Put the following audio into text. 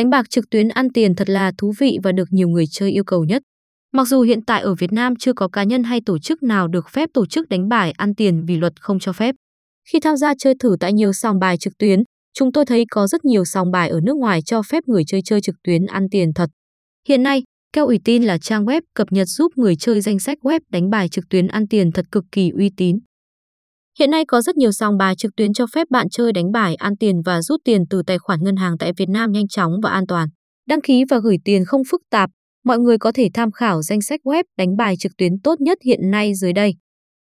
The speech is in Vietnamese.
Đánh bạc trực tuyến ăn tiền thật là thú vị và được nhiều người chơi yêu cầu nhất. Mặc dù hiện tại ở Việt Nam chưa có cá nhân hay tổ chức nào được phép tổ chức đánh bài ăn tiền vì luật không cho phép. Khi tham gia chơi thử tại nhiều sòng bài trực tuyến, chúng tôi thấy có rất nhiều sòng bài ở nước ngoài cho phép người chơi chơi trực tuyến ăn tiền thật. Hiện nay, Keo ủy tin là trang web cập nhật giúp người chơi danh sách web đánh bài trực tuyến ăn tiền thật cực kỳ uy tín. Hiện nay có rất nhiều sòng bài trực tuyến cho phép bạn chơi đánh bài ăn tiền và rút tiền từ tài khoản ngân hàng tại Việt Nam nhanh chóng và an toàn. Đăng ký và gửi tiền không phức tạp, mọi người có thể tham khảo danh sách web đánh bài trực tuyến tốt nhất hiện nay dưới đây.